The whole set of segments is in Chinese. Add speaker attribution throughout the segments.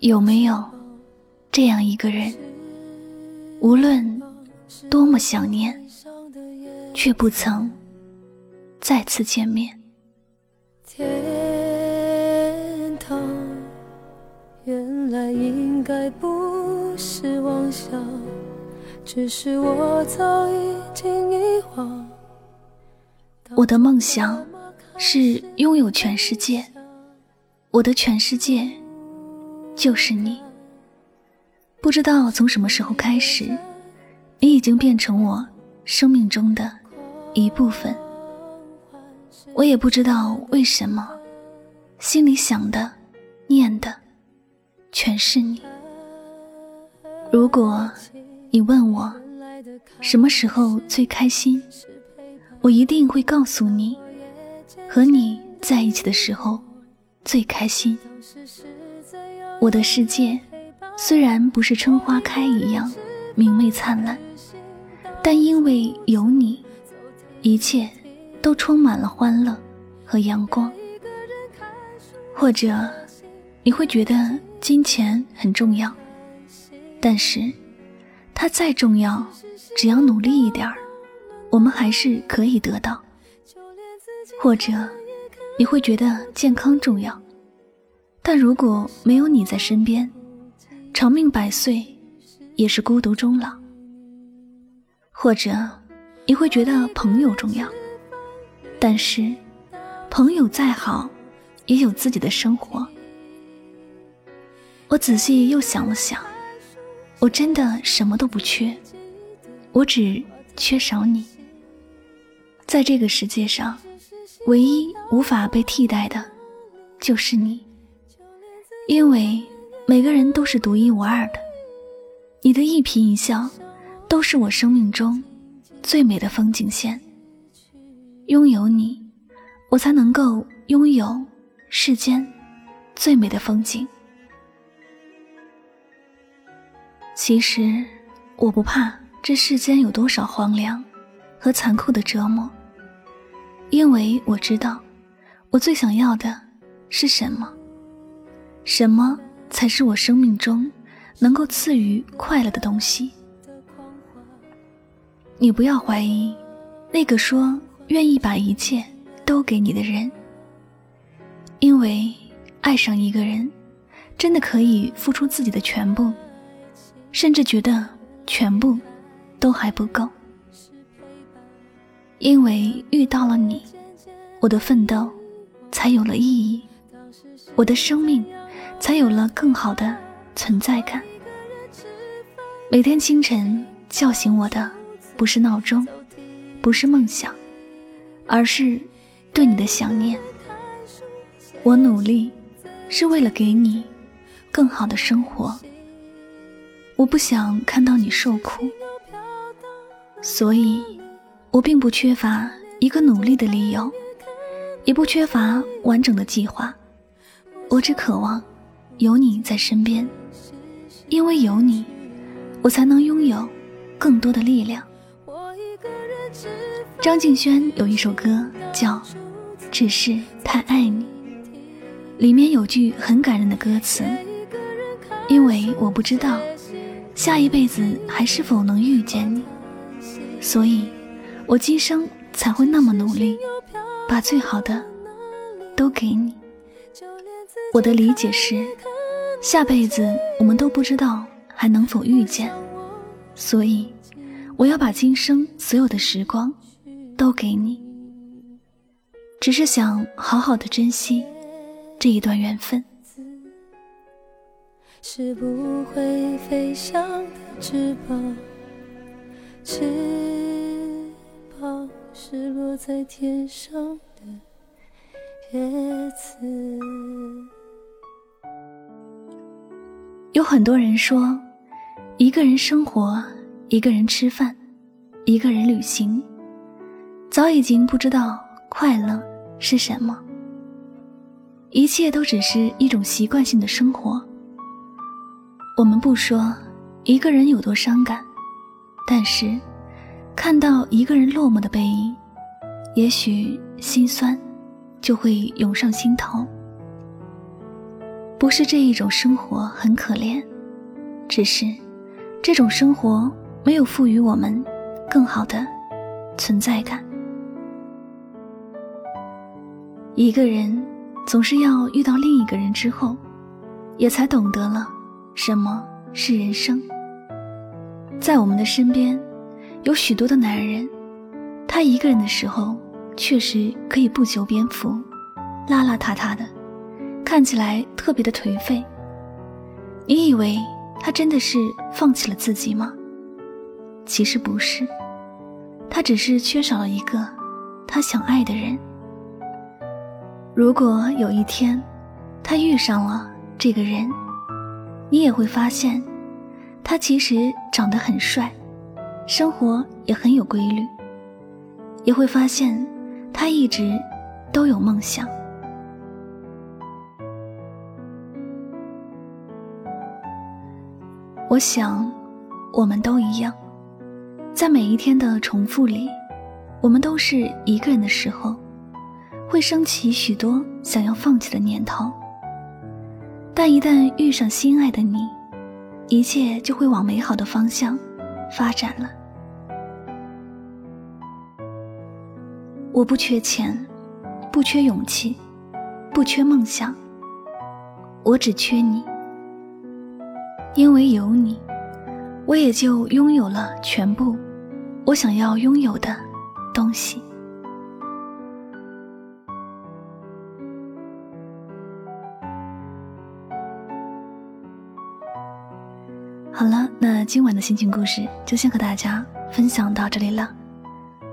Speaker 1: 有没有这样一个人，无论多么想念，却不曾再次见面？
Speaker 2: 天堂原来应该不是妄想，只是我早已经遗忘。
Speaker 1: 我的梦想是拥有全世界。我的全世界就是你。不知道从什么时候开始，你已经变成我生命中的一部分。我也不知道为什么，心里想的、念的全是你。如果你问我什么时候最开心，我一定会告诉你，和你在一起的时候。最开心，我的世界虽然不是春花开一样明媚灿烂，但因为有你，一切都充满了欢乐和阳光。或者你会觉得金钱很重要，但是它再重要，只要努力一点儿，我们还是可以得到。或者。你会觉得健康重要，但如果没有你在身边，长命百岁也是孤独终老。或者你会觉得朋友重要，但是朋友再好，也有自己的生活。我仔细又想了想，我真的什么都不缺，我只缺少你。在这个世界上。唯一无法被替代的，就是你，因为每个人都是独一无二的，你的一颦一笑，都是我生命中最美的风景线。拥有你，我才能够拥有世间最美的风景。其实，我不怕这世间有多少荒凉和残酷的折磨。因为我知道，我最想要的是什么，什么才是我生命中能够赐予快乐的东西。你不要怀疑那个说愿意把一切都给你的人，因为爱上一个人，真的可以付出自己的全部，甚至觉得全部都还不够。因为遇到了你，我的奋斗才有了意义，我的生命才有了更好的存在感。每天清晨叫醒我的不是闹钟，不是梦想，而是对你的想念。我努力是为了给你更好的生活，我不想看到你受苦，所以。我并不缺乏一个努力的理由，也不缺乏完整的计划，我只渴望有你在身边，因为有你，我才能拥有更多的力量。张敬轩有一首歌叫《只是太爱你》，里面有句很感人的歌词：“因为我不知道下一辈子还是否能遇见你，所以。”我今生才会那么努力，把最好的都给你。我的理解是，下辈子我们都不知道还能否遇见，所以我要把今生所有的时光都给你，只是想好好的珍惜这一段缘分。
Speaker 2: 是不会飞翔的翅膀，是落在天上的叶子。
Speaker 1: 有很多人说，一个人生活，一个人吃饭，一个人旅行，早已经不知道快乐是什么。一切都只是一种习惯性的生活。我们不说一个人有多伤感，但是。看到一个人落寞的背影，也许心酸，就会涌上心头。不是这一种生活很可怜，只是这种生活没有赋予我们更好的存在感。一个人总是要遇到另一个人之后，也才懂得了什么是人生。在我们的身边，有许多的男人，他一个人的时候确实可以不修边幅，邋邋遢遢的。看起来特别的颓废。你以为他真的是放弃了自己吗？其实不是，他只是缺少了一个他想爱的人。如果有一天他遇上了这个人，你也会发现，他其实长得很帅，生活也很有规律，也会发现他一直都有梦想。我想，我们都一样，在每一天的重复里，我们都是一个人的时候，会升起许多想要放弃的念头。但一旦遇上心爱的你，一切就会往美好的方向发展了。我不缺钱，不缺勇气，不缺梦想，我只缺你。因为有你，我也就拥有了全部我想要拥有的东西。今晚的心情故事就先和大家分享到这里了。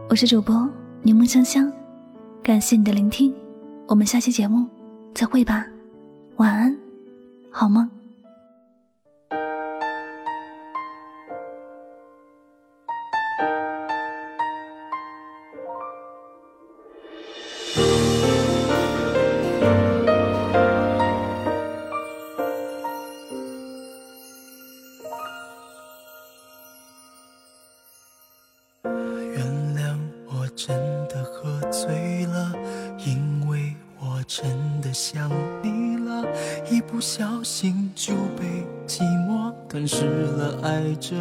Speaker 1: 我是主播柠檬香香，感谢你的聆听，我们下期节目再会吧，晚安，好梦。
Speaker 3: 不小心就被寂寞吞噬了，爱着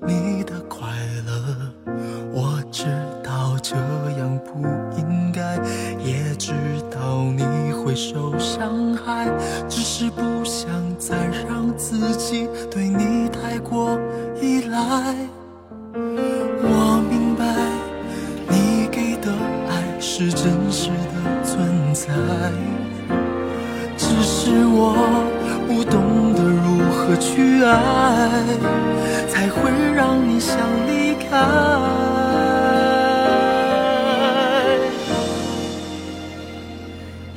Speaker 3: 你的快乐。我知道这样不应该，也知道你会受伤害，只是不想再让自己对你太过依赖。我明白你给的爱是真实的存在。是我不懂得如何去爱，才会让你想离开。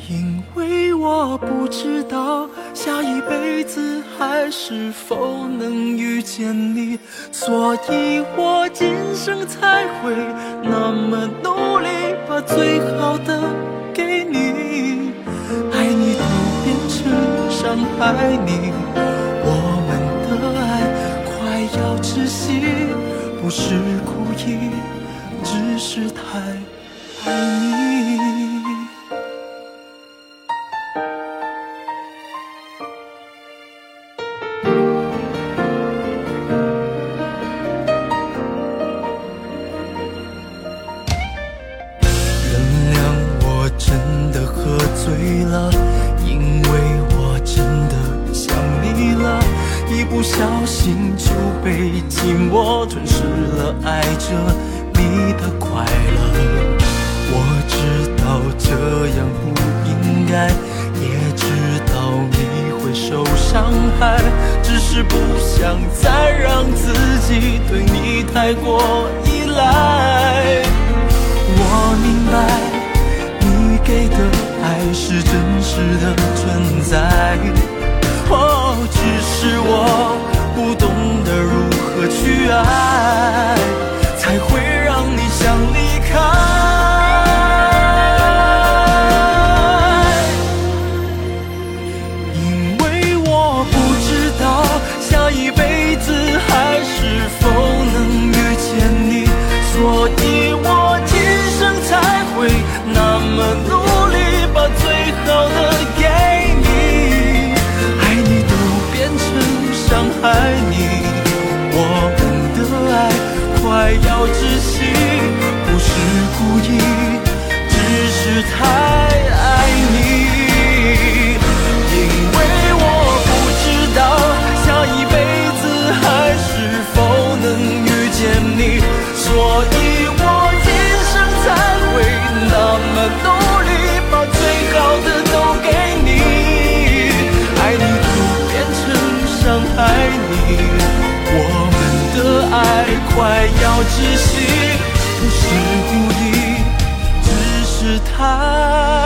Speaker 3: 因为我不知道下一辈子还是否能遇见你，所以我今生才会那么努力，把最好的给你，爱你。伤害你，我们的爱快要窒息，不是故意，只是太爱你。我吞噬了，爱着你的快乐。我知道这样不应该，也知道你会受伤害，只是不想再让自己对你太过依赖。我明白你给的爱是真实的存在。哦，只是我不懂得如何去爱，窒息，不是故意，只是太。